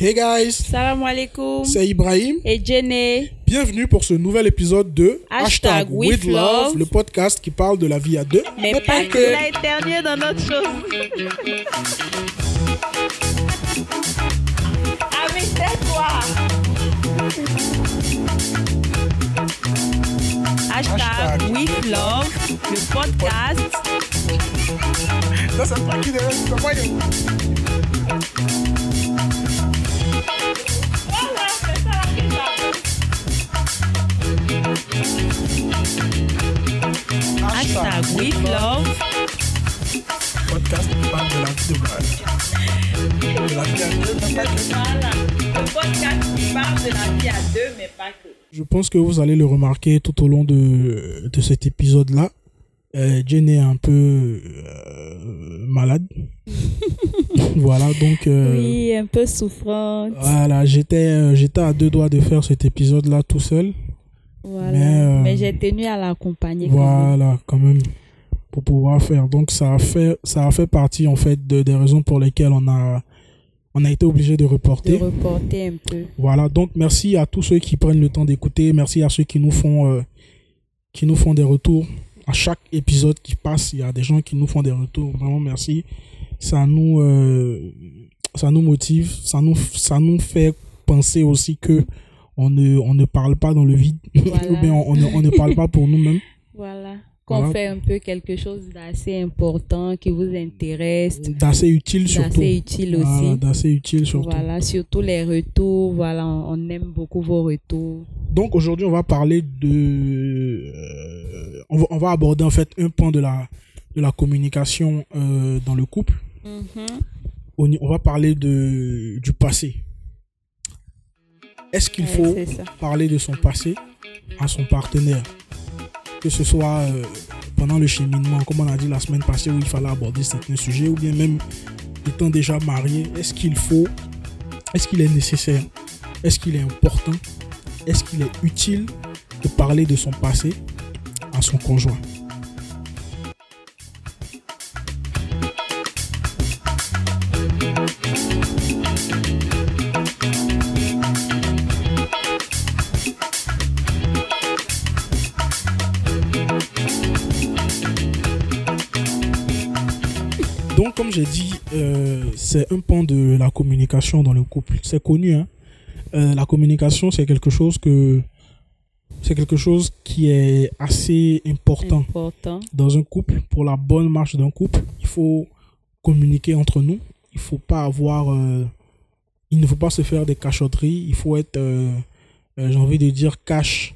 Hey guys, Salam alaikum. c'est Ibrahim. Et Jenny. Bienvenue pour ce nouvel épisode de Hashtag with love. le podcast qui parle de la vie à deux. Mais, pas, que. Il a éternué dans notre chose. ah mais c'est toi. Hashtag, Hashtag. with love, le podcast. Ça, Hashtag with love. podcast qui parle de la vie de mal. De la vie à deux, mais pas que. Voilà. Le podcast qui parle de la vie à deux, mais pas que. Je pense que vous allez le remarquer tout au long de, de cet épisode-là. Euh, Jen est un peu euh, malade. voilà, donc euh, Oui, un peu souffrante. voilà, j'étais j'étais à deux doigts de faire cet épisode-là tout seul. Voilà. Mais, euh, Mais j'ai tenu à l'accompagner. quand même. Voilà, quand même, pour pouvoir faire. Donc, ça a fait, ça a fait partie, en fait, de, des raisons pour lesquelles on a, on a été obligé de De reporter. reporter un peu. Voilà, donc merci à tous ceux qui prennent le temps d'écouter. Merci à ceux qui nous font, euh, qui nous font des retours. À chaque épisode qui passe, il y a des gens qui nous font des retours. Vraiment, merci. Ça nous, euh, ça nous motive. Ça nous, ça nous fait penser aussi que on ne, on ne parle pas dans le vide. Voilà. Ou bien on, on ne, on ne parle pas pour nous-mêmes. Voilà. Qu'on Voilà. fait un peu quelque chose d'assez important, qui vous intéresse, D'assez utile surtout. d'assez utile Voilà, aussi. d'assez utile surtout. Voilà, surtout les retours. Voilà, on, aime beaucoup vos retours. Donc aujourd'hui, on va parler de. euh, on, va, on va aborder en fait un point de la, de la communication euh, dans le couple. On, y- on va parler de, du passé. Est-ce qu'il faut parler de son passé à son partenaire? Que ce soit euh, pendant le cheminement, comme on a dit la semaine passée, où il fallait aborder certains sujets, ou bien même étant déjà marié, est-ce qu'il faut, est-ce qu'il est nécessaire, est-ce qu'il est important, est-ce qu'il est utile de parler de son passé à son conjoint? C'est un pan de la communication dans le couple. C'est connu, hein. Euh, la communication, c'est quelque chose que c'est quelque chose qui est assez important Important. dans un couple. Pour la bonne marche d'un couple, il faut communiquer entre nous. Il faut pas avoir, euh, il ne faut pas se faire des cachotteries. Il faut être, euh, j'ai envie de dire, cash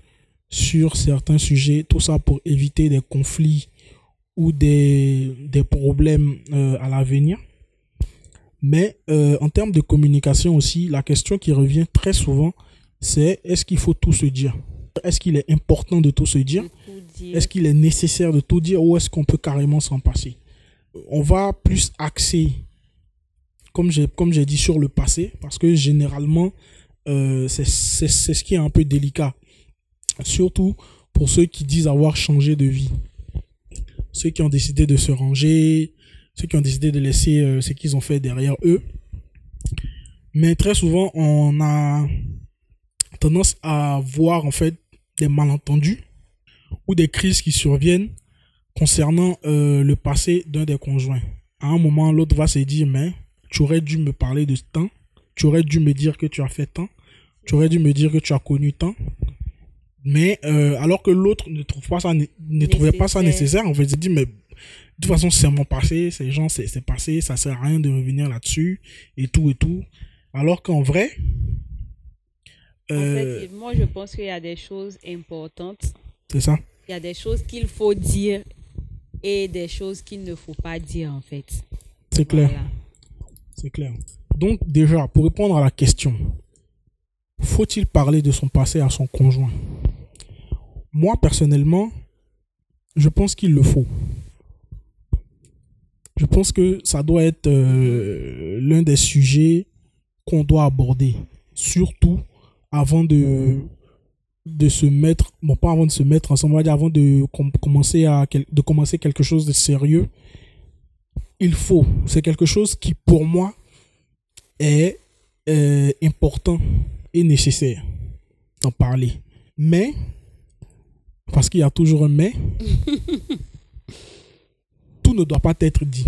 sur certains sujets. Tout ça pour éviter des conflits ou des, des problèmes à l'avenir. Mais euh, en termes de communication aussi, la question qui revient très souvent, c'est est-ce qu'il faut tout se dire? Est-ce qu'il est important de tout se dire? Est-ce qu'il est nécessaire de tout dire ou est-ce qu'on peut carrément s'en passer? On va plus axer, comme j'ai comme j'ai dit, sur le passé, parce que généralement, euh, c'est c'est- c'est ce qui est un peu délicat. Surtout pour ceux qui disent avoir changé de vie. Ceux qui ont décidé de se ranger, ceux qui ont décidé de laisser euh, ce qu'ils ont fait derrière eux. Mais très souvent, on a tendance à voir en fait des malentendus ou des crises qui surviennent concernant euh, le passé d'un des conjoints. À un moment, l'autre va se dire, mais tu aurais dû me parler de temps, tu aurais dû me dire que tu as fait tant, tu aurais dû me dire que tu as connu tant. Mais euh, alors que l'autre ne trouve pas ça, ne trouvait pas ça Nécessaire. nécessaire, on va se dire, mais toute façon, c'est mon passé, ces gens, c'est passé, ça sert à rien de revenir là-dessus, et tout, et tout. Alors qu'en vrai, En euh, fait, moi, je pense qu'il y a des choses importantes. c'est ça. Il y a des choses qu'il faut dire et des choses qu'il ne faut pas dire, en fait. C'est clair. Voilà. C'est clair. Donc déjà, pour répondre à la question, faut-il parler de son passé à son conjoint? Moi, personnellement, je pense qu'il le faut. Je pense que ça doit être euh, l'un des sujets qu'on doit aborder, surtout avant de, de se mettre, bon pas avant de se mettre ensemble, on va dire avant de com- commencer à de commencer quelque chose de sérieux. Il faut, c'est quelque chose qui pour moi est euh, important et nécessaire d'en parler. Mais, parce qu'il y a toujours un mais, tout ne doit pas être dit.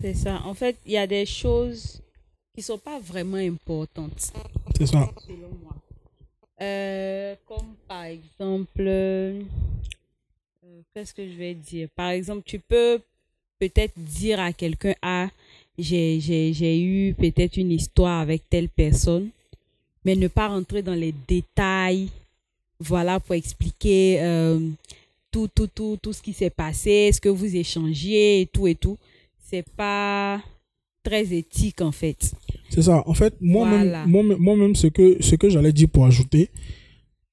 C'est ça. En fait, il y a des choses qui sont pas vraiment importantes, C'est ça. selon moi. Euh, comme par exemple, euh, qu'est-ce que je vais dire? Par exemple, tu peux peut-être dire à quelqu'un, ah, j'ai, j'ai, j'ai eu peut-être une histoire avec telle personne, mais ne pas rentrer dans les détails, voilà, pour expliquer euh, tout, tout, tout, tout ce qui s'est passé, ce que vous échangiez et tout et tout. C'est pas très éthique en fait. C'est ça. En fait, moi-même, Voilà. moi-même, moi-même, ce que, ce que j'allais dire pour ajouter,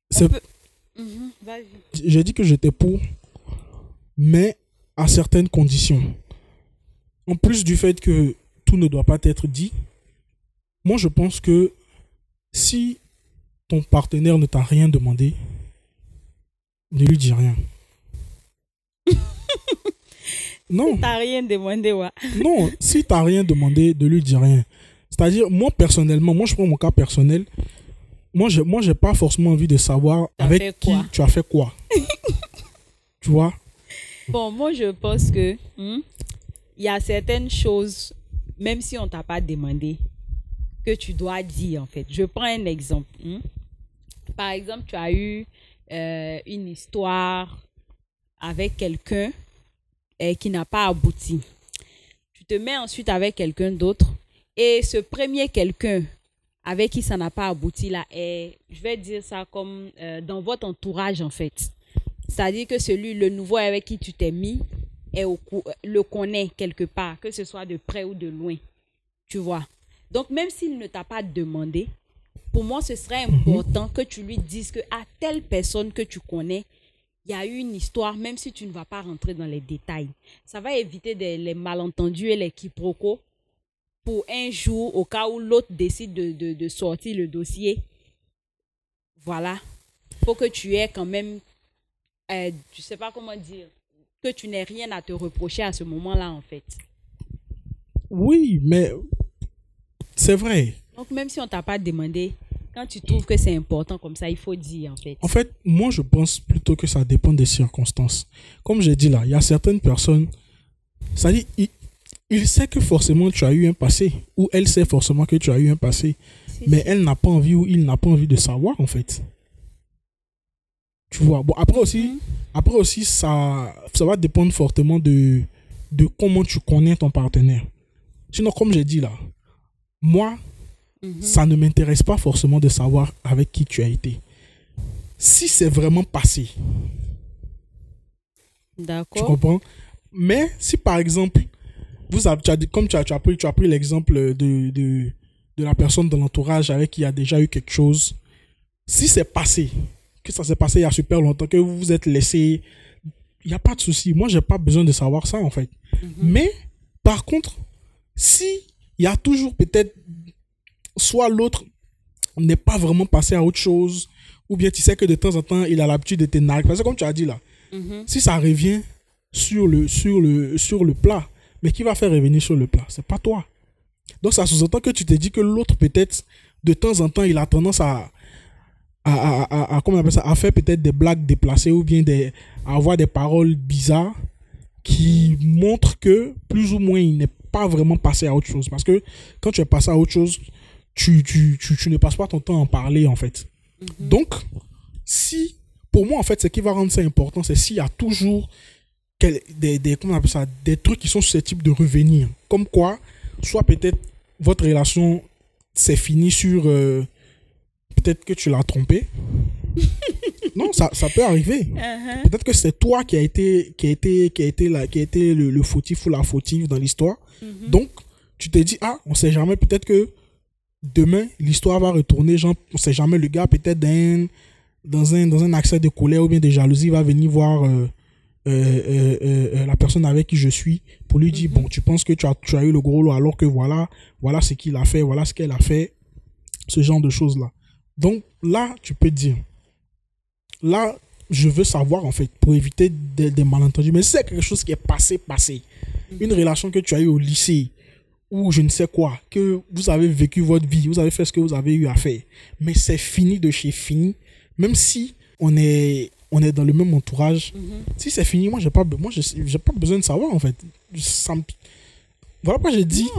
c'est peut- Mhm, j'ai dit que j'étais pour, mais à certaines conditions. En plus du fait que tout ne doit pas être dit, moi je pense que si ton partenaire ne t'a rien demandé, ne lui dis rien. Non, T'as rien demandé, ouais. non, si t'as rien demandé, ne lui dis rien. C'est-à-dire, moi personnellement, moi je prends mon cas personnel, moi j'ai moi j'ai pas forcément envie de savoir avec qui tu as fait quoi. tu vois? Bon, moi, je pense que hmm, il y a certaines choses, même si on t'a pas demandé, que tu dois dire, en fait. Je prends un exemple. hmm. Par exemple, tu as eu euh, une histoire avec quelqu'un euh, qui n'a pas abouti. Tu te mets ensuite avec quelqu'un d'autre et ce premier quelqu'un avec qui ça n'a pas abouti là est, je vais dire ça comme euh, dans votre entourage en fait. C'est-à-dire que celui, le nouveau avec qui tu t'es mis, est au cou- le connaît quelque part, que ce soit de près ou de loin. Tu vois? Donc, même s'il ne t'a pas demandé, pour moi, ce serait important que tu lui dises que à telle personne que tu connais, il y a eu une histoire, même si tu ne vas pas rentrer dans les détails. Ça va éviter des- les malentendus et les quiproquos pour un jour, au cas où l'autre décide de, de- de sortir le dossier. Voilà. faut que tu aies quand même, euh, je sais pas comment dire, que tu n'aies rien à te reprocher à ce moment-là, en fait. Oui, mais c'est vrai. Donc, même si on t'a pas demandé, quand tu trouves que c'est important comme ça, il faut dire, en fait. En fait, moi, je pense plutôt que ça dépend des circonstances. Comme j'ai dit là, il y a certaines personnes, ça dit, il, il sait que forcément tu as eu un passé, ou elle sait forcément que tu as eu un passé, mais elle n'a pas envie ou il n'a pas envie de savoir en fait. Tu vois. Bon, après aussi, Mhm. après aussi ça, ça va dépendre fortement de, de comment tu connais ton partenaire. Sinon, comme j'ai dit là, moi, Mhm. ça ne m'intéresse pas forcément de savoir avec qui tu as été. Si c'est vraiment passé, tu D'accord. comprends? Mais si par exemple, vous avez, tu as comme tu as, tu as pris, tu l'exemple de, de, de la personne de l'entourage avec qui il y a déjà eu quelque chose, si c'est passé, que ça s'est passé il y a super longtemps, que vous vous êtes laissé, il n'y a pas de souci. Moi, j'ai pas besoin de savoir ça en fait. Mhm. Mais par contre, si il y a toujours peut-être soit l'autre n'est pas vraiment passé à autre chose, ou bien tu sais que de temps en temps il a l'habitude de te narguer. Parce que comme tu as dit là, Mhm. si ça revient sur le, sur le, sur le plat, mais qui va faire revenir sur le plat? C'est pas toi. Donc ça sous-entend que tu te dis que l'autre peut-être de temps en temps il a tendance à à, à, à, à- comment on appelle ça, à faire peut-être des blagues déplacées ou bien des, à avoir des paroles bizarres qui montrent que plus ou moins il n'est pas vraiment passé à autre chose. Parce que quand tu es passé à autre chose, tu, tu, tu, tu ne passes pas ton temps à en parler en fait. Mhm. Donc, si, pour moi en fait, ce qui va rendre ça important, c'est s'il y a toujours des, des, comment on appelle ça, des trucs qui sont susceptibles de revenir. Comme quoi, soit peut-être votre relation s'est finie sur... euh, peut-être que tu l'as trompé. non, ça, ça peut arriver. Mhm. Peut-être que c'est toi qui a été, qui a été, qui a été, la, qui a été le, le fautif ou la fautive dans l'histoire. Mhm. Donc, tu te dis, ah, on sait jamais, peut-être que demain, l'histoire va retourner. Genre, on sait jamais, le gars, peut-être dans un, dans, un, dans un accès de colère ou bien de jalousie, va venir voir euh, euh, euh, la personne avec qui je suis pour lui dire, Mhm. bon, tu penses que tu as, tu as eu le gros lot alors que voilà, voilà ce qu'il a fait, voilà ce qu'elle a fait, ce genre de choses-là. Donc, là, tu peux dire, là, je veux savoir, en fait, pour éviter des, des malentendus. Mais c'est quelque chose qui est passé, passé, une relation que tu as eue au lycée, ou je ne sais quoi, que vous avez vécu votre vie, vous avez fait ce que vous avez eu à faire, mais c'est fini de chez fini, même si on est, on est dans le même entourage, Mhm. si c'est fini, moi, j'ai pas, moi, j'ai pas besoin de savoir, en fait. Ça me- Voilà pourquoi j'ai dit,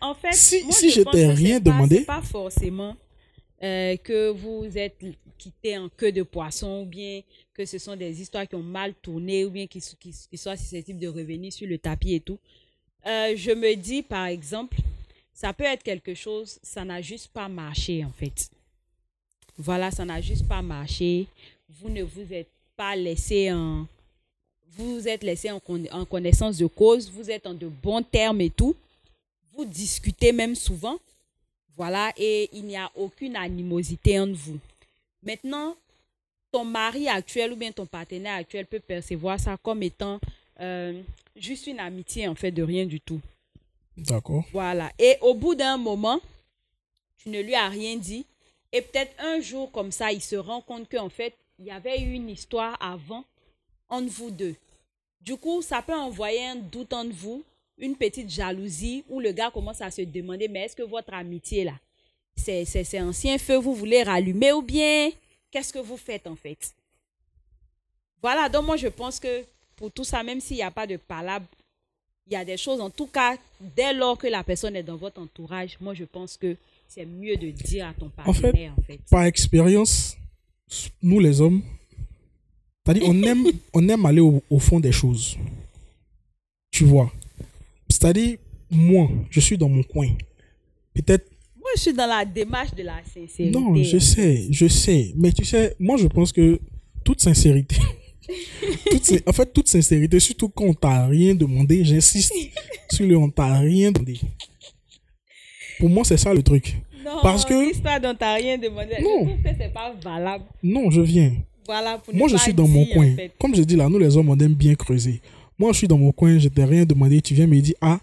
en fait, Si- moi, si je t'ai rien pas- demandé- pas forcément euh, que vous êtes quitté en queue de poisson ou bien que ce sont des histoires qui ont mal tourné ou bien qui, s- qui, qui soient susceptibles de revenir sur le tapis et tout. Euh, je me dis, par exemple, ça peut être quelque chose, ça n'a juste pas marché en fait. Voilà, ça n'a juste pas marché. Vous ne vous êtes pas laissé en... Vous êtes laissé en connaissance de cause, vous êtes en de bons termes et tout vous discutez même souvent. Voilà, et il n'y a aucune animosité entre vous. Maintenant, ton mari actuel ou bien ton partenaire actuel peut percevoir ça comme étant euh, juste une amitié en fait de rien du tout. d'accord. Voilà. Et au bout d'un moment, tu ne lui as rien dit. Et peut-être un jour comme ça, il se rend compte qu'en fait, il y avait eu une histoire avant entre vous deux. Du coup, ça peut envoyer un doute entre vous, une petite jalousie où le gars commence à se demander, mais est-ce que votre amitié là, c'est, c'est, c'est ancien feu, vous voulez rallumer ou bien qu'est-ce que vous faites en fait? Voilà, donc moi je pense que pour tout ça, même s'il n'y a pas de palabre, il y a des choses, en tout cas, dès lors que la personne est dans votre entourage, moi je pense que c'est mieux de dire à ton En fait, partenaire en fait. Par expérience, nous les hommes, c'est-à-dire on aime, on aime aller au, au fond des choses. Tu vois? C'est-à-dire, moi, je suis dans mon coin. Peut-être Moi je suis dans la démarche de la sincérité. Non, je sais, je sais. Mais tu sais, moi, je pense que toute sincérité, toute en fait, toute sincérité, surtout quand on t'a rien demandé, j'insiste sur le on t'a rien demandé. Pour moi, c'est ça le truc. Non, Parce que- l'histoire dont t'as rien demandé, Non. je trouve que c'est pas valable. Non, je viens. Voilà, pour Moi, je suis dans mon coin. en fait. Comme je dis là, nous les hommes, on aime bien creuser. Moi, je suis dans mon coin, je t'ai rien demandé. Tu viens me dire, ah,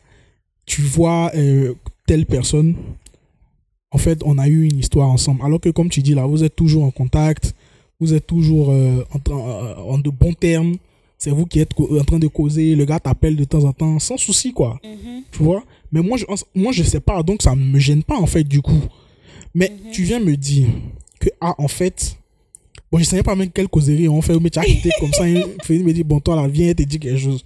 tu vois euh, telle personne. En fait, on a eu une histoire ensemble. Alors que, comme tu dis là, vous êtes toujours en contact. Vous êtes toujours euh, en, train- euh, en de bons termes. C'est vous qui êtes co- en train de causer. Le gars t'appelle de temps en temps, sans souci, quoi. Mhm. Tu vois? Mais moi, je, moi, je sais pas, donc ça me gêne pas, en fait, du coup. Mais tu viens me dire que, ah, en fait, bon, je savais pas même quelle causerie on fait, mais tu as quitté comme ça, il me dit, bon, toi, là, viens, te dis quelque chose.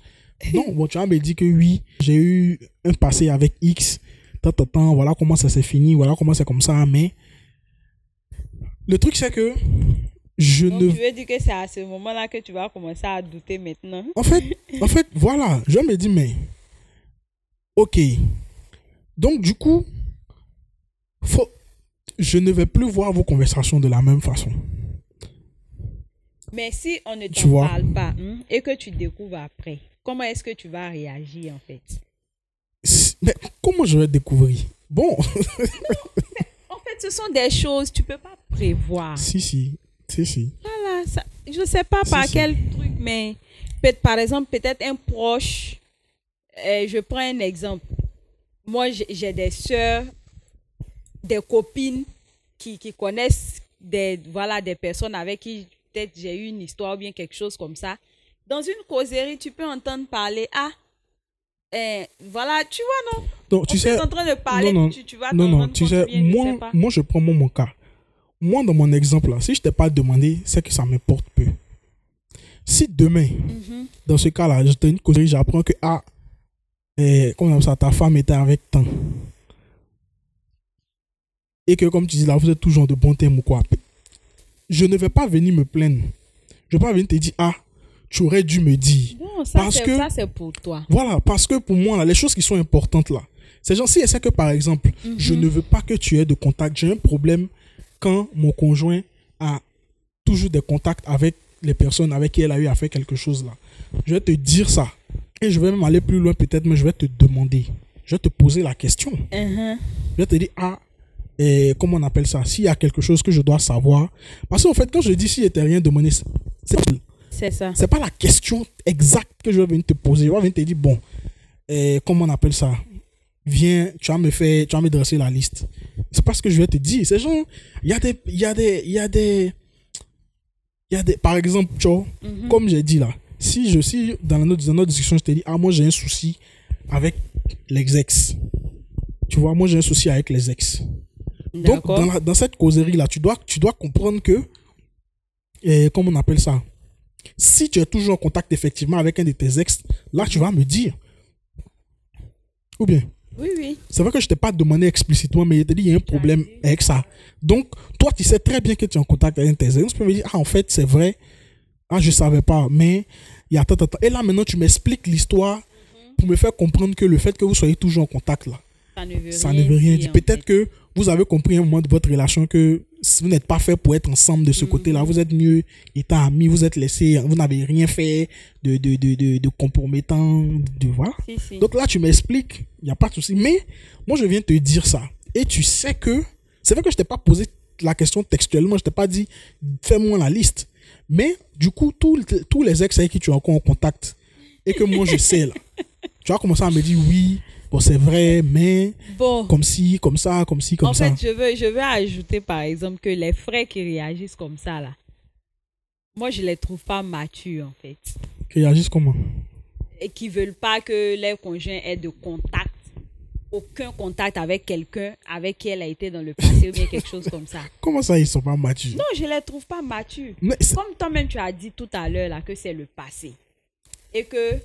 Non, bon, tu vas me dire que oui, j'ai eu un passé avec X, tant, tant, tant, voilà comment ça s'est fini, voilà comment c'est comme ça, mais le truc, c'est que je Donc ne tu veux dire que c'est à ce moment-là que tu vas commencer à douter maintenant En fait, en fait, voilà, je me dis, mais, ok. Donc, du coup, faut, je ne vais plus voir vos conversations de la même façon. Mais si on ne t'en parle pas hein, et que tu découvres après, comment est-ce que tu vas réagir en fait? Mais comment je vais découvrir? Bon, En fait, ce sont des choses que tu peux pas prévoir. si, si, si, si. Voilà, ça, je sais pas Si, par si. quel truc, mais par exemple, peut-être un proche. euh, je prends un exemple. Moi, j'ai des sœurs, des copines qui, qui connaissent des, voilà, des personnes avec qui peut-être j'ai eu une histoire ou bien quelque chose comme ça. Dans une causerie, tu peux entendre parler. Ah, euh, voilà, tu vois, non? Donc, tu On sais, est en train de parler, non, non, tu, tu vas non, non, tu sais, moi, moi, je prends mon, mon cas. Moi, dans mon exemple, là, si je t'ai pas demandé, c'est que ça m'importe peu. Si demain, Mhm. dans ce cas-là, je une causerie, j'apprends que, ah, eh, comment ça, ta femme était avec tant. Et que, comme tu dis là, vous êtes toujours de bons termes ou quoi. Je ne vais pas venir me plaindre. Je ne vais pas venir te dire, ah, tu aurais dû me dire. Non, ça, Parce c'est que- ça, c'est pour toi. Voilà, parce que pour moi, là, les choses qui sont importantes là, c'est genre, si c'est que par exemple, je Mhm. ne veux pas que tu aies de contact, j'ai un problème quand mon conjoint a toujours des contacts avec les personnes avec qui elle a eu à faire quelque chose là. Je vais te dire ça. Et je vais même aller plus loin peut-être, mais je vais te demander. Je vais te poser la question. Mhm. Je vais te dire, ah, eh, comment on appelle ça? S'il y a quelque chose que je dois savoir. Parce qu'en fait, quand je dis s'il n'était rien demandé, c'est C'est ça. c'est pas la question exacte que je vais venir te poser. Je vais venir te dire, bon, euh, comment on appelle ça? Viens, tu vas me faire, tu vas me dresser la liste. C'est pas ce que je vais te dire. C'est genre, il y a des, il y a des, il y a des, il y a des, par exemple, tu vois, Mhm. comme j'ai dit là, si je suis dans notre, dans notre discussion, je te dis, ah, moi j'ai un souci avec l'exex. Tu vois, moi, j'ai un souci avec les ex. Donc, dans, la- dans cette causerie-là, tu dois, tu dois comprendre que, et comment on appelle ça? Si tu es toujours en contact effectivement avec un de tes ex, là, tu vas me dire. Ou bien, Oui, oui. c'est vrai que je t'ai pas demandé explicitement, mais je t'ai dit, il y a un problème avec ça. Donc, toi, tu sais très bien que tu es en contact avec un tes. Tu peux me dire, ah, en fait, c'est vrai. Ah, je savais pas, mais il y a tant, tant, tant. Et là, maintenant, tu m'expliques l'histoire pour me faire comprendre que le fait que vous soyez toujours en contact, là, Ça ne veut ça rien ne veut rien dire. Peut-être que vous avez compris à un moment de votre relation que si vous n'êtes pas fait pour être ensemble de ce Mhm. côté-là. Vous êtes mieux étant amis, vous êtes laissés, vous n'avez rien fait de, de, de, de, de compromettant. De, voilà. Si, si. Donc là, tu m'expliques, il n'y a pas de souci. Mais moi, je viens te dire ça. Et tu sais que, c'est vrai que je t'ai pas posé la question textuellement, je t'ai pas dit, fais-moi la liste. Mais du coup, tous tous les ex avec qui tu es encore en contact et que moi, je sais là, tu vas commencer à me dire oui, bon, c'est vrai, mais bon, comme ci, comme ça, comme ci, comme en ça. fait, je veux, je veux ajouter par exemple que les frères qui réagissent comme ça, là, moi, je les trouve pas matures, en fait. Qui réagissent comment? Et qui veulent pas que leur conjoint ait de contact, aucun contact avec quelqu'un avec qui elle a été dans le passé ou bien quelque chose comme ça. Comment ça, ils sont pas matures? Non, je les trouve pas matures. Mais Comme toi-même, tu as dit tout à l'heure là que c'est le passé. Et que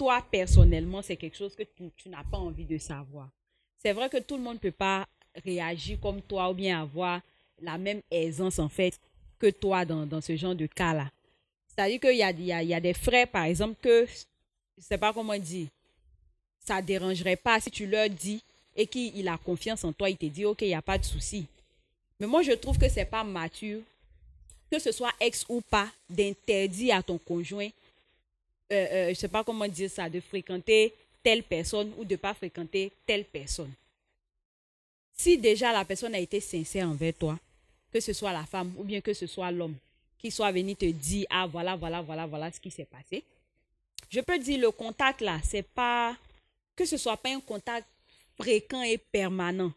toi, personnellement, c'est quelque chose que tu, n'as pas envie de savoir. C'est vrai que tout le monde ne peut pas réagir comme toi ou bien avoir la même aisance, en fait, que toi dans, dans ce genre de cas-là. C'est-à-dire qu'il y a, y, a, il y a des frères, par exemple, que, je ne sais pas comment dire, ça ne dérangerait pas si tu leur dis et qu'il a confiance en toi, il te dit, OK, il n'y a pas de souci. Mais moi, je trouve que ce n'est pas mature que ce soit ex ou pas, d'interdire à ton conjoint, euh, euh, je ne sais pas comment dire ça, de fréquenter telle personne ou de ne pas fréquenter telle personne. Si déjà la personne a été sincère envers toi, que ce soit la femme ou bien que ce soit l'homme, qui soit venu te dire, ah voilà, voilà, voilà, voilà ce qui s'est passé, je peux dire le contact là, c'est pas, que ce soit pas un contact fréquent et permanent.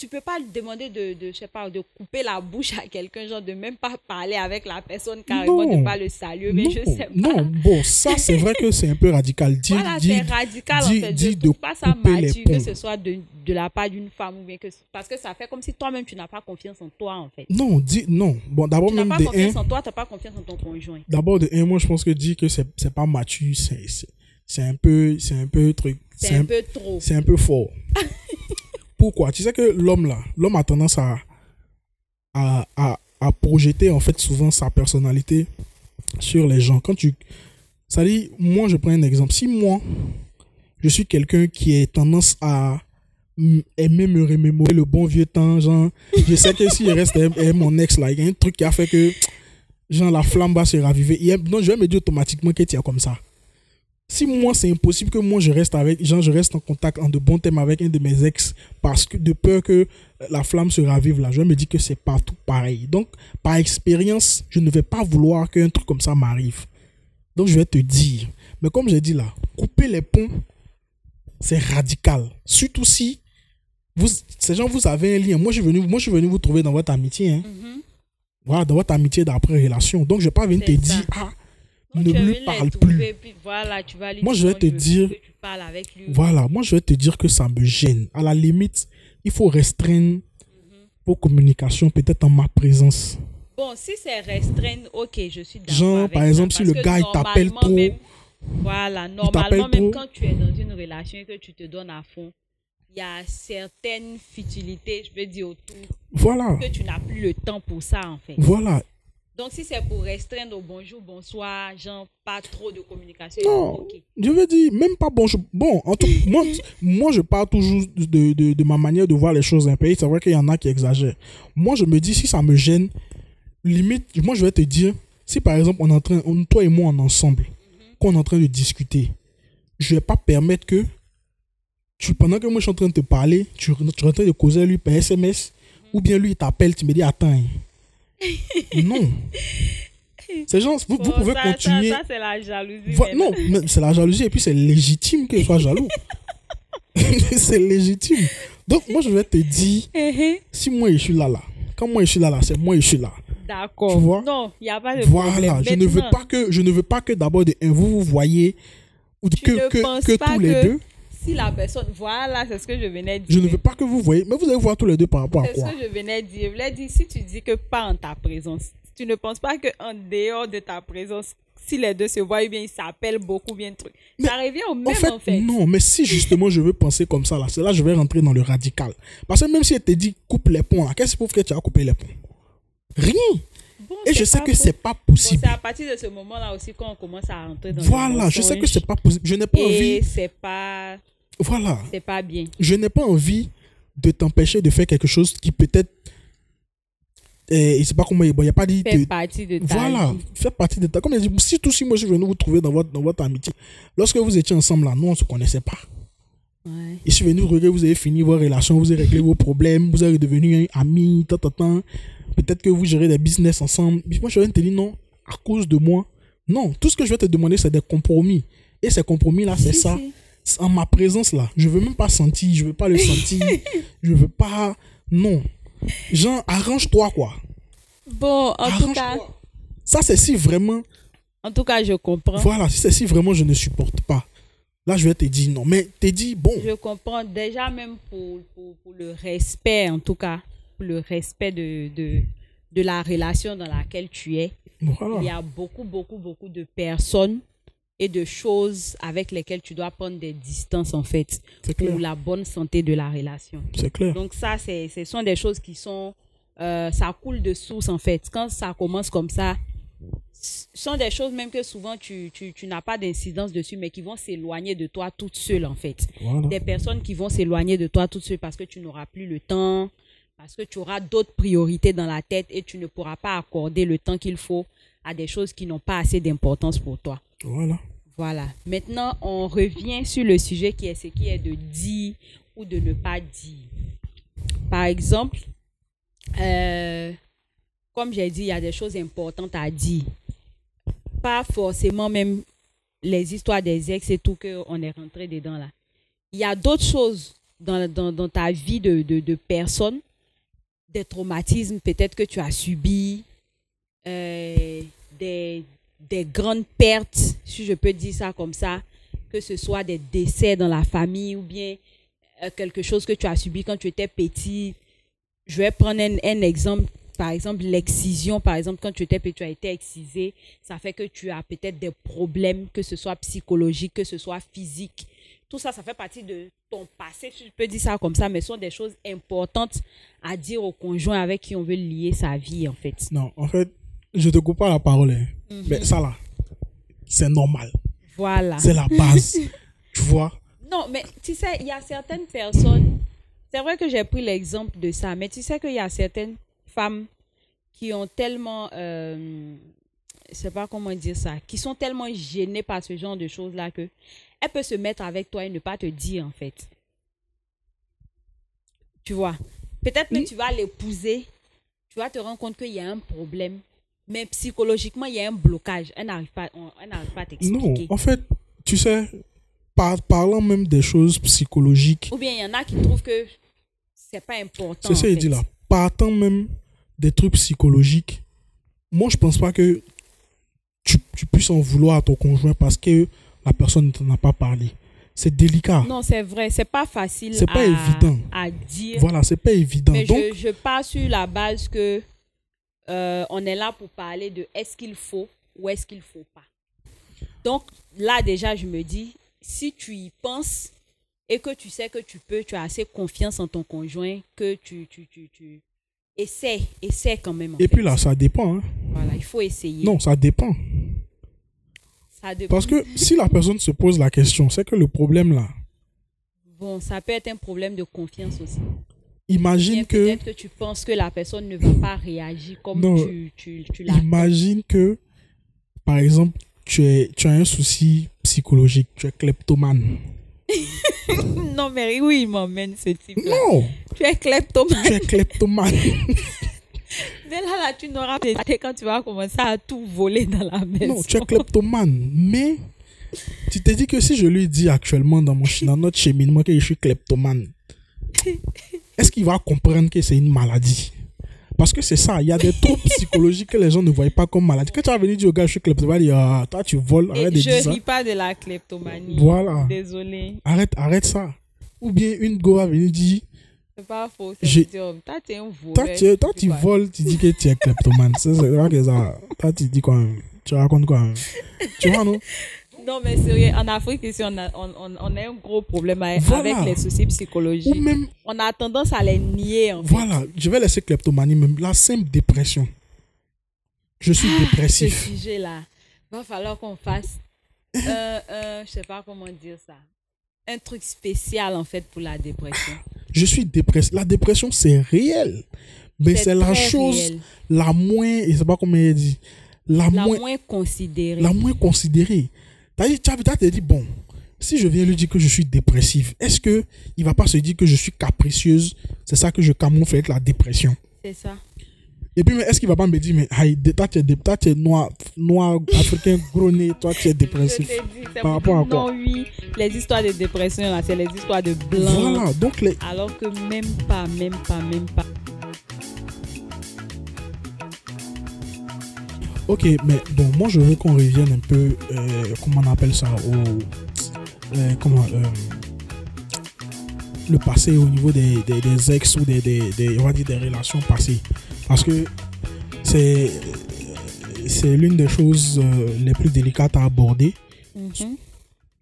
Tu peux pas lui demander de, de, je sais pas, de couper la bouche à quelqu'un, genre de même pas parler avec la personne carrément, Non. de pas le saluer, mais non, je sais pas. non, bon, ça, c'est vrai que c'est un peu radical. Dis, voilà, c'est radical dis- en fait. dis je de pas ça mature que ce soit de, de la part d'une femme ou bien que parce que ça fait comme si toi-même tu n'as pas confiance en toi en fait. non, dis, non. Bon, d'abord, Tu n'as même pas confiance un, en toi, tu n'as pas confiance en ton conjoint. d'abord de un, moi, je pense que dire que c'est, c'est pas mature, c'est, un peu, c'est un peu truc, C'est un peu trop. c'est un peu fort. Pourquoi? Tu sais que l'homme là, l'homme a tendance à, à, à, à projeter en fait souvent sa personnalité sur les gens. Quand tu, ça dit, moi je prends un exemple. Si moi, je suis quelqu'un qui a tendance à aimer me remémorer le bon vieux temps, genre, je sais que s'il reste avec avec mon ex là, il y a un truc qui a fait que, genre, la flamme va se raviver. Donc, je vais me dire automatiquement que tu es comme ça. Si moi, c'est impossible que moi, je reste avec, genre, je reste en contact, en de bons thèmes avec un de mes ex, parce que de peur que la flamme se ravive là, je me dis que c'est partout pareil. Donc, par expérience, je ne vais pas vouloir qu'un truc comme ça m'arrive. Donc, je vais te dire. Mais comme j'ai dit là, couper les ponts, c'est radical. Surtout si vous, ces gens, vous avez un lien. Moi, je suis venu, moi, je suis venu vous trouver dans votre amitié. hein. Mhm. Voilà, dans votre amitié d'après relation. Donc, je vais pas venir te ça. dire, ah, Donc, ne lui parle trouver, plus. puis voilà, tu vas lui Moi, je vais te dire-. Voilà, moi je vais te dire que ça me gêne. À la limite, il faut restreindre vos communications peut-être en ma présence. Bon, si c'est restreint, ok, je suis d'accord. Genre, avec par ça, exemple, si le gars, il t'appelle trop, même- voilà, normalement, même trop. quand tu es dans une relation et que tu te donnes à fond, il y a certaines futilités, je veux dire, autour, Voilà, que tu n'as plus le temps pour ça, en fait. voilà. Donc, si c'est pour restreindre au bonjour, bonsoir, genre, pas trop de communication, Non, je veux dire, même pas bon. je- bon, en tout moi, moi, je parle toujours de, de, de ma manière de voir les choses un pays. C'est vrai qu'il y en a qui exagèrent. Moi, je me dis, si ça me gêne, limite, moi, je vais te dire, si par exemple, on est en train, on- toi et moi, on est ensemble, qu'on est en train de discuter, je vais pas permettre que, tu, pendant que moi, je suis en train de te parler, tu, tu es en train de causer lui par SMS, ou bien lui, il t'appelle, tu me dis, attends. Non. Ces gens, vous, vous Bon, pouvez ça, continuer. Ça, ça, c'est la jalousie. Vo- non, mais c'est la jalousie et puis c'est légitime qu'il soit jaloux. c'est légitime. Donc moi je vais te dire, si moi je suis là là, quand moi je suis là là, c'est moi je suis là. D'accord. Tu vois? Non, il n'y a pas de Voilà, problème. je ne veux pas que je ne veux pas que d'abord de vous vous voyez ou Tu que que, que tous les deux. Si la personne. Voilà, c'est ce que je venais de Je dire. ne veux pas que vous voyez, mais vous allez voir tous les deux par rapport à C'est ce quoi que je venais de dire. Je voulais dire, si tu dis que pas en ta présence, tu ne penses pas qu'en dehors de ta présence, si les deux se voient bien, ils s'appellent beaucoup bien truc. Mais ça revient au même En fait, en fait. non, mais si justement je veux penser comme ça, là, c'est là que je vais rentrer dans le radical. Parce que même si elle te dit coupe les ponts, qu'est-ce qui prouve que tu as coupé les ponts? Rien. Bon, Et je sais que c'est pas Bon, possible. c'est à partir de ce moment-là aussi qu'on commence à rentrer dans Voilà, je sais que c'est pas possible. Je n'ai pas Et envie. c'est pas, Voilà. c'est pas bien. Je n'ai pas envie de t'empêcher de faire quelque chose qui peut-être. Euh, je sais pas comment. Bon, il n'y a pas dit. Fait de- partie de ta Voilà, vie. fait partie de ta. Comme il a dit, si tout si moi je venu vous trouver dans votre, dans votre amitié, lorsque vous étiez ensemble là, nous on ne se connaissait pas. Ouais. Je suis venu regarder, vous avez fini vos relations, vous avez réglé vos problèmes, vous êtes devenus amis, tant, tant, tant. Peut-être que vous gérez des business ensemble. Mais moi je viens te dire non, à cause de moi. Non, tout ce que je vais te demander c'est des compromis. Et ces compromis là, c'est ça. En ma présence là, je veux même pas sentir, je veux pas le sentir, je veux pas. Non. Genre, arrange-toi quoi. Bon, en tout cas. Ça c'est si vraiment. en tout cas, je comprends. Voilà, si c'est si vraiment je ne supporte pas. Là, je vais te dire non. Mais te dis, bon, Je comprends déjà même pour, pour, pour le respect, en tout cas, le respect de, de, de la relation dans laquelle tu es. Il y a beaucoup, beaucoup, beaucoup de personnes et de choses avec lesquelles tu dois prendre des distances, en fait, pour la bonne santé de la relation. C'est clair. Donc ça, ce sont des choses qui sont... euh, ça coule de source, en fait. Quand ça commence comme ça, ce sont des choses même que souvent tu, tu, tu n'as pas d'incidence dessus, mais qui vont s'éloigner de toi toutes seules, en fait Voilà. des personnes qui vont s'éloigner de toi tout de suite parce que tu n'auras plus le temps, parce que tu auras d'autres priorités dans la tête et tu ne pourras pas accorder le temps qu'il faut à des choses qui n'ont pas assez d'importance pour toi. Voilà. Voilà. Maintenant, on revient sur le sujet qui est ce qui est de dire ou de ne pas dire. Par exemple, euh, comme j'ai dit, il y a des choses importantes à dire. Pas forcément même les histoires des ex et tout qu'on est rentré dedans là. Il y a d'autres choses dans, dans, dans ta vie de, de, de personne, des traumatismes peut-être que tu as subis, euh, des, des grandes pertes, si je peux dire ça comme ça, que ce soit des décès dans la famille ou bien euh, quelque chose que tu as subi quand tu étais petit. Je vais prendre un, un exemple, par exemple l'excision, par exemple quand tu étais petit, tu as été excisé, ça fait que tu as peut-être des problèmes, que ce soit psychologique, que ce soit physique. Tout ça, ça fait partie de ton passé, si je peux dire ça comme ça, mais ce sont des choses importantes à dire au conjoint avec qui on veut lier sa vie, en fait. Non, en fait, je te coupe pas la parole. hein. Mhm. Mais ça là, c'est normal. Voilà. C'est la base. tu vois Non, mais tu sais, il y a certaines personnes. C'est vrai que j'ai pris l'exemple de ça, mais tu sais qu'il y a certaines femmes qui ont tellement. Euh, sais pas comment dire ça. Qui sont tellement gênées par ce genre de choses-là que. Elle peut se mettre avec toi et ne pas te dire, en fait. Tu vois? Peut-être que tu vas l'épouser. Tu vas te rendre compte qu'il y a un problème. Mais psychologiquement, il y a un blocage. Elle n'arrive pas, on- elle n'arrive pas à Non, t'expliquer. en fait, tu sais, par, parlant même des choses psychologiques, Ou bien il y en a qui trouvent que c'est pas important. c'est ça qu'il dit là. Partant même des trucs psychologiques, moi je pense pas que tu, tu puisses en vouloir à ton conjoint parce que la personne ne t'en a pas parlé. C'est délicat. Non, c'est vrai, c'est pas facile C'est pas à, évident. à dire. Voilà, c'est pas évident. mais Donc, je, je pars sur la base que euh, on est là pour parler de est-ce qu'il faut ou est-ce qu'il faut pas. Donc là déjà, je me dis, si tu y penses et que tu sais que tu peux, tu as assez confiance en ton conjoint que tu, tu, tu, tu essaie, essaie quand même. en et fait. puis là, ça dépend. hein. voilà, il faut essayer. Non, ça dépend. Ça dépend. Parce que si la personne se pose la question, c'est que le problème là, Bon, ça peut être un problème de confiance aussi. imagine que, Peut-être que tu penses que la personne ne va pas réagir comme Non, tu, tu, tu l'attends. imagine que, par exemple, tu, es, tu as un souci psychologique, tu es kleptomane. Non, mais oui, il m'emmène ce type-là. Non, Tu es kleptomane. tu es kleptomane. Dès là, là, tu n'auras pas été quand tu vas commencer à tout voler dans la maison. non, tu es kleptomane. Mais tu te dis que si je lui dis actuellement dans, mon, dans notre cheminement que je suis kleptomane, est-ce qu'il va comprendre que c'est une maladie? Parce que c'est ça, il y a des troubles psychologiques que les gens ne voient pas comme maladie. Quand tu vas venir dire au gars, je suis kleptomane, il va dire, ah, toi tu voles, Et arrête de dire je ça. ris pas de la kleptomanie. Voilà. Désolé. Arrête, arrête ça. Ou bien une go va venir dire, C'est pas faux. C'est toi, t'es un voleur. toi tu, voles, tu dis que tu es kleptomane. C'est vrai que ça. Toi tu dis quoi. Tu racontes quoi? Même. Tu vois, non? Non, mais sérieux, en Afrique, ici, on a, on, on, on a un gros problème avec, Voilà. les soucis Ou psychologiques. même, On a tendance à les nier, en fait. voilà, je vais laisser kleptomanie, même la simple dépression. Je suis Ce dépressif. sujet-là, va falloir qu'on fasse, euh, euh, je sais pas comment dire ça, un truc spécial, en fait, pour la dépression. Je suis dépressif. La dépression, c'est réel. Mais c'est la chose réel. la moins, et c'est pas comment il dit, la, la moins, moins considérée. la moins considérée. T'as t'as dit, bon, si je viens lui dire que je suis dépressif, est-ce que il va pas se dire que je suis capricieuse? C'est ça que je camoufle avec la dépression. C'est ça. Et puis, mais est-ce qu'il va pas me dire, mais aïe, toi, tu es, dé- toi, tu es noir, noir, africain, gros nez, toi, tu es dépressif. dit, Par rapport à quoi? Non, oui, les histoires de dépression, là, c'est les histoires de blanc. Voilà, donc les, Alors que même pas, même pas, même pas. Ok, mais bon, moi je veux qu'on revienne un peu, euh, comment on appelle ça, au, euh, comment, euh, le passé au niveau des, des, ex ou des, des, on va dire des relations passées. Parce que c'est, l'une des choses les plus délicates à aborder. Mhm.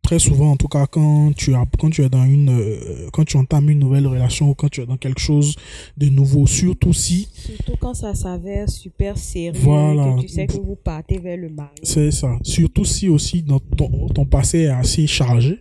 Très souvent, en tout cas, quand tu, as, quand tu es dans une, euh, quand tu entames une nouvelle relation ou quand tu es dans quelque chose de nouveau, surtout si Surtout quand ça s'avère super sérieux, Voilà. que tu sais que vous partez vers le mariage. C'est ça. Surtout si aussi dans ton, ton passé est assez chargé.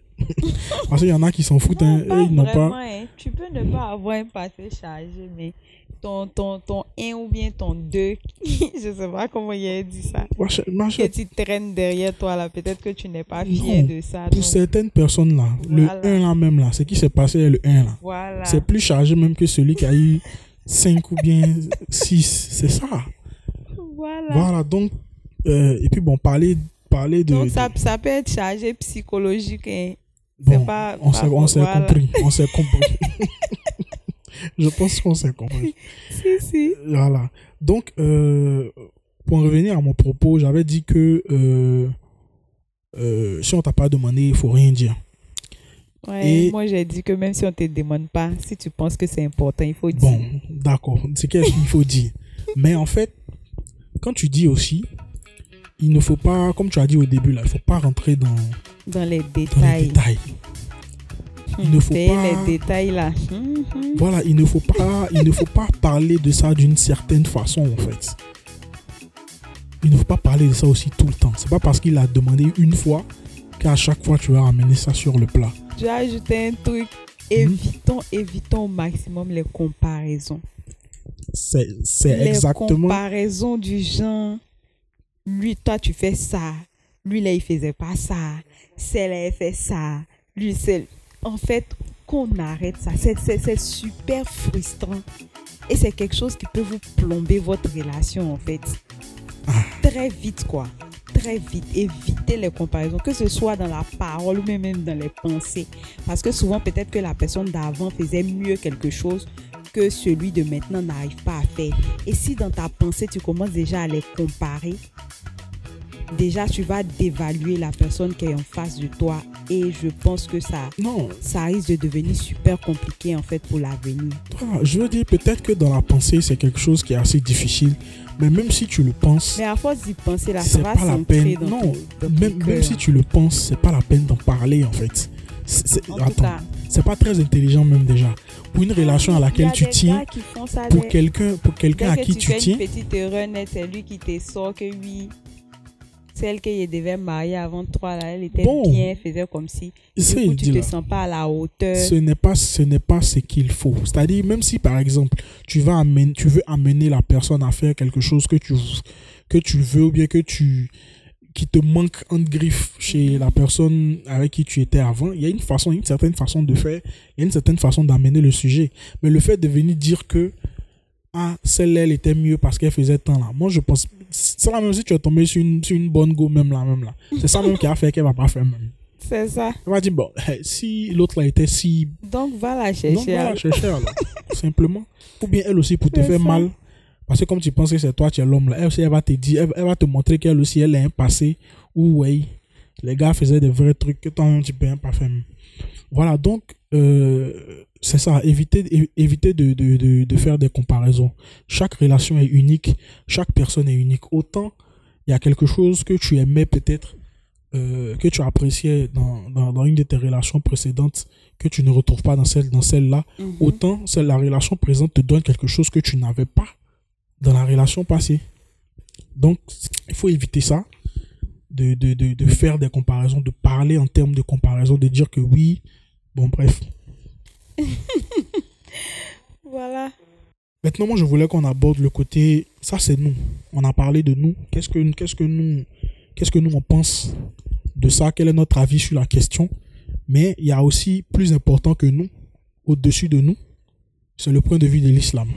Parce qu'il y en a qui s'en foutent. hein, Non, ils n'ont pas. hein. Tu peux ne pas avoir un passé chargé, mais ton, ton, ton 1 ou bien ton 2, je sais pas comment il a dit ça, que tu traînes derrière toi là, peut-être que tu n'es pas fier de ça. Pour donc certaines personnes là, le Voilà. 1 là même là, ce qui s'est passé le 1 là. Voilà. C'est plus chargé même que celui qui a eu 5 ou bien 6. C'est ça. Voilà. Voilà, donc. euh, et puis bon, parler, parler de. Donc ça, de- ça peut être chargé psychologique. hein. Bon, pas- on s'est voilà. compris. On s'est compris. Je pense qu'on s'est compris. Si, si. Voilà. Donc, euh, pour en revenir à mon propos, j'avais dit que euh, euh, si on t'a pas demandé, il faut rien dire. Ouais, Et- Moi, j'ai dit que même si on te demande pas, si tu penses que c'est important, il faut Bon, dire. d'accord. C'est qu'est-ce qu'il faut dire. Mais en fait, quand tu dis aussi, il ne faut pas, comme tu as dit au début, là, il faut pas rentrer dans, Dans les dans les détails. Il ne faut pas- les détails là. Voilà, il ne faut pas, il ne faut pas parler de ça d'une certaine façon, en fait. Il ne faut pas parler de ça aussi tout le temps. C'est pas parce qu'il a demandé une fois qu'à chaque fois tu vas ramener ça sur le plat. Je vais ajouter un truc. Évitons, évitons au maximum les comparaisons. C'est, c'est les exactement. comparaisons du genre, lui, toi, tu fais ça. Lui, là, il faisait pas ça. Celle-là, elle fait ça. Lui, c'est... En fait, qu'on arrête ça. C'est, c'est, c'est super frustrant. Et c'est quelque chose qui peut vous plomber votre relation, en fait. Ah. Très vite, quoi. Très vite. Évitez les comparaisons, que ce soit dans la parole ou même dans les pensées. Parce que souvent, peut-être que la personne d'avant faisait mieux quelque chose que celui de maintenant n'arrive pas à faire. Et si dans ta pensée, tu commences déjà à les comparer, déjà tu vas dévaluer la personne qui est en face de toi. Et je pense que ça, Non, ça risque de devenir super compliqué en fait pour l'avenir. voilà, je veux dire, peut-être que dans la pensée, c'est quelque chose qui est assez difficile. Mais même si tu le penses, Mais à force d'y penser, là, ça va pas la peine. dans Non, ton- dans ton même, même si tu le penses, c'est pas la peine d'en parler, en fait. C'est- c'est- En tout attends, cas, c'est pas très intelligent, même déjà. Pour une relation à laquelle tu tiens, pour quelqu'un pour quelqu'un à que qui tu tiens une petite erreur c'est lui qui te sort que oui, celle qui devait marier avant toi, là, elle était Bon. bien, faisait comme si. Du coup, tu dit te sens pas à la hauteur. ce n'est pas ce n'est pas ce qu'il faut c'est-à-dire même si par exemple tu vas amener tu veux amener la personne à faire quelque chose que tu que tu veux ou bien que tu qui te manque en griffe chez Mhm. la personne avec qui tu étais avant il y a une façon une certaine façon de faire il y a une certaine façon d'amener le sujet mais le fait de venir dire que ah celle-là elle était mieux parce qu'elle faisait tant là moi je pense c'est la même si tu es tombé sur une, sur une bonne go même là même là c'est ça même qui a fait qu'elle va pas faire même C'est ça. elle va dire bon si l'autre là était si Donc, va la chercher. donc voilà, alors. chercher alors, simplement. Ou bien elle aussi pour te faire ça. mal, Parce que comme tu penses que c'est toi, tu es l'homme là, elle aussi, elle va te dire, elle, elle va te montrer qu'elle aussi, elle a un passé où, ouais, les gars faisaient des vrais trucs que toi, tu peux pas faire. Voilà, donc, euh, c'est ça, éviter, éviter de, de, de, de faire des comparaisons. Chaque relation est unique, chaque personne est unique. Autant, il y a quelque chose que tu aimais peut-être, euh, que tu appréciais dans, dans, dans une de tes relations précédentes, que tu ne retrouves pas dans celle dans celle-là, Mhm. autant celle, la relation présente te donne quelque chose que tu n'avais pas dans la relation passée. Donc, il faut éviter ça, de, de, de, de faire des comparaisons, de parler en termes de comparaison, de dire que oui, bon, bref. Voilà. Maintenant, moi, je voulais qu'on aborde le côté, ça c'est nous. On a parlé de nous. Qu'est-ce que, qu'est-ce que nous, qu'est-ce que nous on pense de ça? Quel est notre avis sur la question? Mais il y a aussi plus important que nous, au-dessus de nous, c'est le point de vue de l'islam.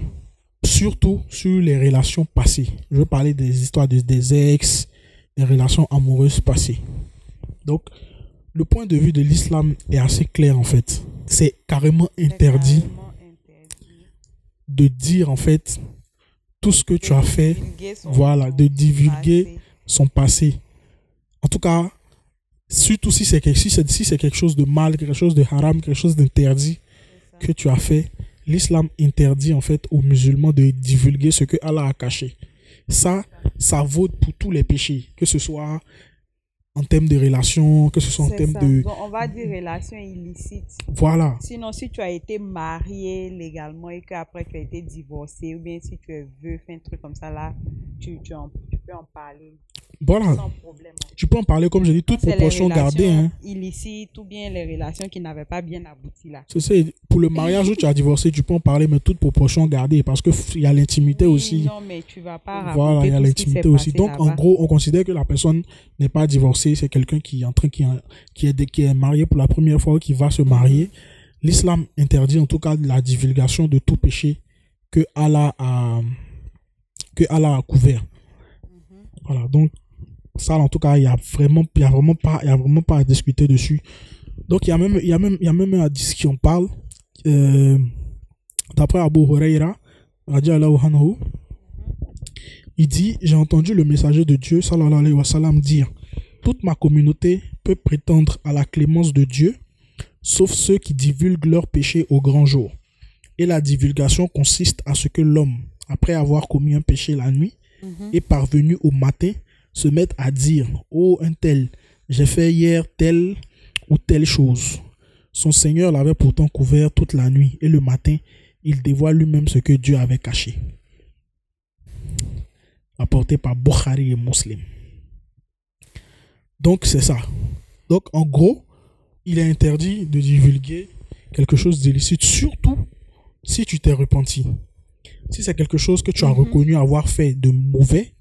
Surtout sur les relations passées. Je veux parler des histoires de- des ex, des relations amoureuses passées. Donc, le point de vue de l'islam est assez clair en fait. C'est carrément interdit de dire en fait tout ce que tu as fait, voilà, de divulguer son passé. En tout cas, surtout si c'est quelque, si c'est, si c'est quelque chose de mal, quelque chose de haram, quelque chose d'interdit que tu as fait, l'islam interdit en fait aux musulmans de divulguer ce que Allah a caché. Ça, ça vaut pour tous les péchés, que ce soit en termes de relations, que ce soit en termes ça. de... Bon, on va dire relation illicite. Voilà, Sinon, si tu as été marié légalement et qu'après tu as été divorcé, ou bien si tu es veuf, un truc comme ça là, tu, tu, en- tu peux en parler voilà. sans problème. Tu peux en parler, comme je dis, toute proportion gardée. Hein. illicites ou bien les relations qui n'avaient pas bien abouti là. C'est pour le mariage où tu as divorcé, tu peux en parler, mais toute proportion gardée, parce que f- il y a l'intimité Oui, aussi. Non, mais tu vas pas Voilà, il y a l'intimité aussi. Donc, en gros, on considère que la personne n'est pas divorcée, c'est quelqu'un qui est en train, qui, qui, est, qui est marié pour la première fois qui va se marier. L'islam interdit en tout cas la divulgation de tout péché que Allah a, que Allah a couvert. Mhm. Voilà, donc, ça, en tout cas, il y a vraiment, il y a vraiment pas, il y a vraiment pas à discuter dessus. Donc, il y a même, il y a même, il y a même un hadith qui en parle, euh, d'après Abu Huraira, anhu, il dit, j'ai entendu le messager de Dieu, sallallahu alayhi wa sallam, dire, toute ma communauté peut prétendre à la clémence de Dieu, sauf ceux qui divulguent leurs péchés au grand jour. Et la divulgation consiste à ce que l'homme, après avoir commis un péché la nuit, Mhm. et parvenu au matin, se mette à dire, oh un tel, j'ai fait hier telle ou telle chose. Son Seigneur l'avait pourtant couvert toute la nuit, et le matin, il dévoile lui-même ce que Dieu avait caché. Apporté par Bukhari et Muslim. Donc c'est ça. Donc en gros, il est interdit de divulguer quelque chose d'illicite, surtout si tu t'es repenti. Si c'est quelque chose que tu as Mhm. reconnu avoir fait de mauvais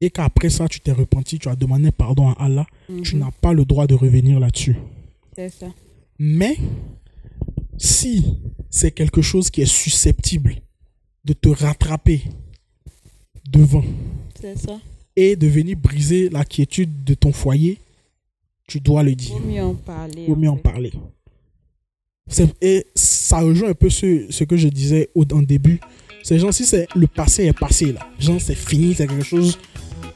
et qu'après ça tu t'es repenti, tu as demandé pardon à Allah, tu Mhm. n'as pas le droit de revenir là-dessus. C'est ça. Mais si c'est quelque chose qui est susceptible de te rattraper devant ça. et de venir briser la quiétude de ton foyer, tu dois le dire. Vaut mieux en parler. Vaut mieux en parler. Et ça rejoint un peu ce, ce que je disais au en début. Si c'est le passé est passé là, genre c'est fini, c'est quelque chose.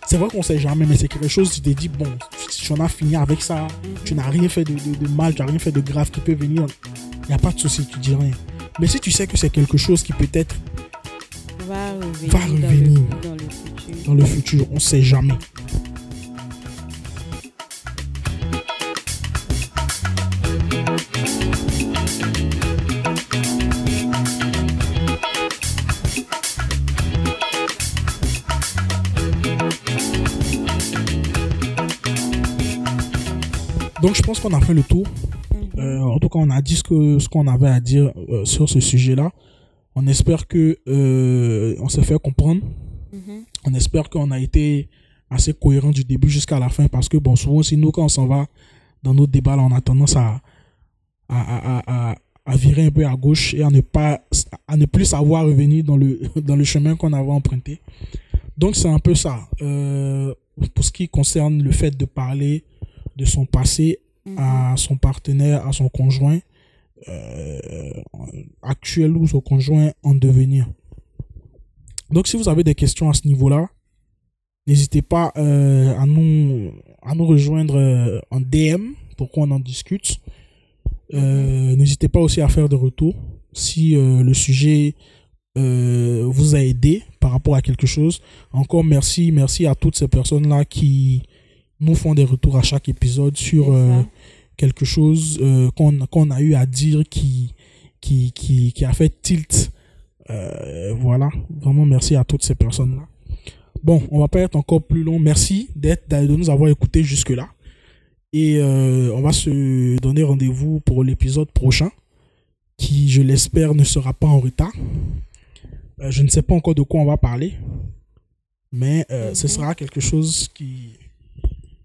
C'est vrai qu'on sait jamais, mais c'est quelque chose, tu te dis, bon, tu en as fini avec ça, tu n'as rien fait de, de- de mal, tu n'as rien fait de grave qui peut venir. Il n'y a pas de souci, tu dis rien. Mais si tu sais que c'est quelque chose qui peut-être Va revenir, Va dans revenir. le- Dans, le, futur. dans le futur, on ne sait jamais. Donc je pense qu'on a fait le tour. Mhm. Euh, en tout cas, on a dit ce que ce qu'on avait à dire euh, sur ce sujet-là. On espère que euh, on s'est fait comprendre. Mhm. On espère qu'on a été assez cohérent du début jusqu'à la fin parce que bon, souvent aussi nous quand on s'en va dans nos débats, là, on a tendance à à, à, à, à virer un peu à gauche et à ne pas à ne plus savoir revenir dans le dans le chemin qu'on avait emprunté. Donc c'est un peu ça. Euh, pour ce qui concerne le fait de parler de son passé Mhm. à son partenaire, à son conjoint euh, actuel ou son conjoint en devenir. Donc, si vous avez des questions à ce niveau-là, n'hésitez pas euh, à, nous, à nous rejoindre euh, en DM pour qu'on en discute. Euh, n'hésitez pas aussi à faire des retours si euh, le sujet euh, vous a aidé par rapport à quelque chose. Encore merci, merci à toutes ces personnes-là qui nous font des retours à chaque épisode sur euh, quelque chose euh, qu'on a eu à dire qui, qui, qui, qui a fait tilt. Euh, voilà, vraiment merci à toutes ces personnes-là. Bon, on va pas être encore plus long. Merci d'être, de nous avoir écoutés jusque-là. Et euh, on va se donner rendez-vous pour l'épisode prochain, qui, je l'espère, ne sera pas en retard. Je ne sais pas encore de quoi on va parler, mais ce sera quelque chose qui,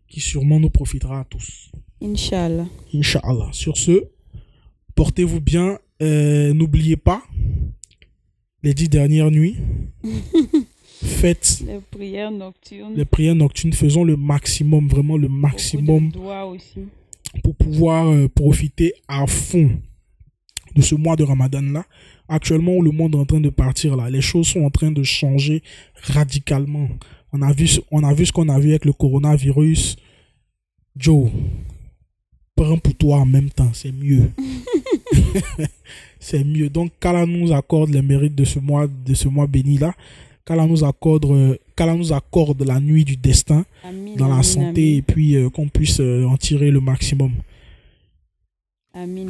qui sûrement nous profitera à tous. Inch'Allah. Inch'Allah. Sur ce, portez-vous bien. Euh, N'oubliez pas, les dix dernières nuits, faites Les prières nocturnes. les prières nocturnes, faisons le maximum, vraiment le maximum aussi. pour pouvoir euh, profiter à fond de ce mois de Ramadan là. Actuellement où le monde est en train de partir là, les choses sont en train de changer radicalement. On a vu ce- on a vu ce qu'on a vu avec le coronavirus. Joe, prends pour toi en même temps, c'est mieux. c'est mieux. Donc qu'Allah nous accorde les mérites de ce mois de ce mois béni là. Qu'Allah nous accorde euh, qu'Allah nous accorde la nuit du destin dans la santé et puis euh, qu'on puisse euh, en tirer le maximum. Amin.